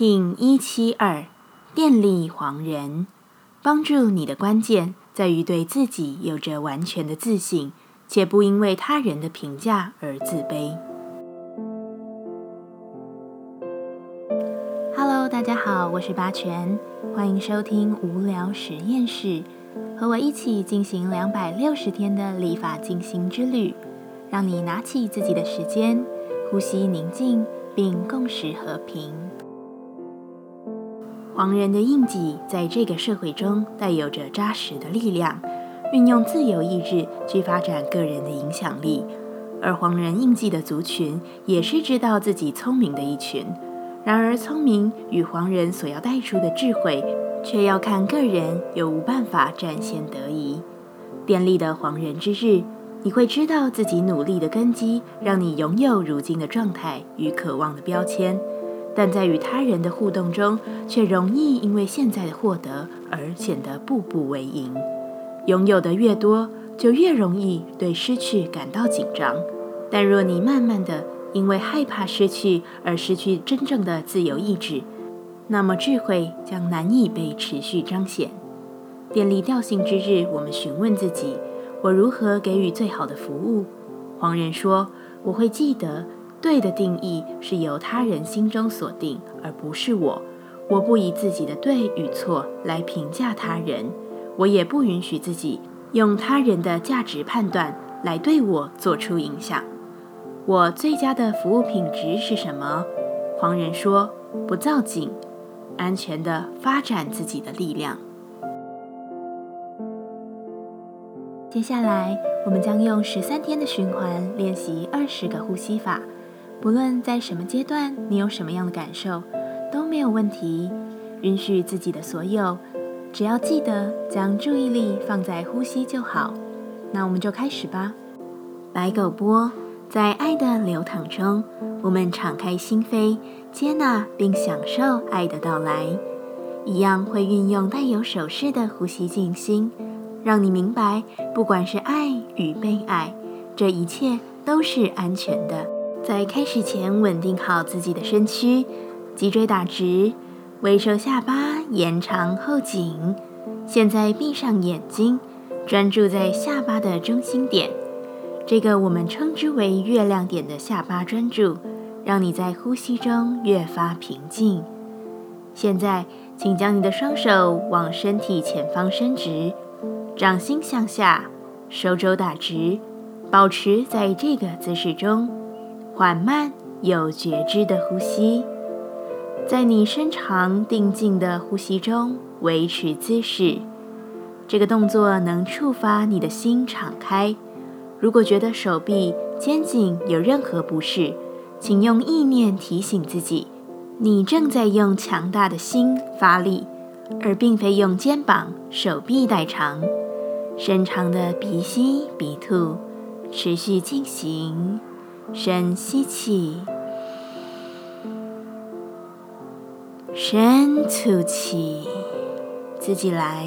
P 一七二电力黄人，帮助你的关键在于对自己有着完全的自信，且不因为他人的评价而自卑。Hello，大家好，我是八全，欢迎收听无聊实验室，和我一起进行两百六十天的立法进行之旅，让你拿起自己的时间，呼吸宁静，并共识和平。黄人的印记在这个社会中带有着扎实的力量，运用自由意志去发展个人的影响力。而黄人印记的族群也是知道自己聪明的一群。然而，聪明与黄人所要带出的智慧，却要看个人有无办法展现得宜。便利的黄人之日，你会知道自己努力的根基，让你拥有如今的状态与渴望的标签。但在与他人的互动中，却容易因为现在的获得而显得步步为营。拥有的越多，就越容易对失去感到紧张。但若你慢慢的因为害怕失去而失去真正的自由意志，那么智慧将难以被持续彰显。电力调性之日，我们询问自己：我如何给予最好的服务？黄人说：我会记得。对的定义是由他人心中所定，而不是我。我不以自己的对与错来评价他人，我也不允许自己用他人的价值判断来对我做出影响。我最佳的服务品质是什么？黄人说：不造景，安全的发展自己的力量。接下来，我们将用十三天的循环练习二十个呼吸法。不论在什么阶段，你有什么样的感受，都没有问题。允许自己的所有，只要记得将注意力放在呼吸就好。那我们就开始吧。白狗波，在爱的流淌中，我们敞开心扉，接纳并享受爱的到来。一样会运用带有手势的呼吸静心，让你明白，不管是爱与被爱，这一切都是安全的。在开始前，稳定好自己的身躯，脊椎打直，微收下巴，延长后颈。现在闭上眼睛，专注在下巴的中心点，这个我们称之为月亮点的下巴专注，让你在呼吸中越发平静。现在，请将你的双手往身体前方伸直，掌心向下，手肘打直，保持在这个姿势中。缓慢有觉知的呼吸，在你深长定静的呼吸中维持姿势。这个动作能触发你的心敞开。如果觉得手臂、肩颈有任何不适，请用意念提醒自己，你正在用强大的心发力，而并非用肩膀、手臂代偿。深长的鼻吸鼻吐，持续进行。深吸气，深吐气，自己来。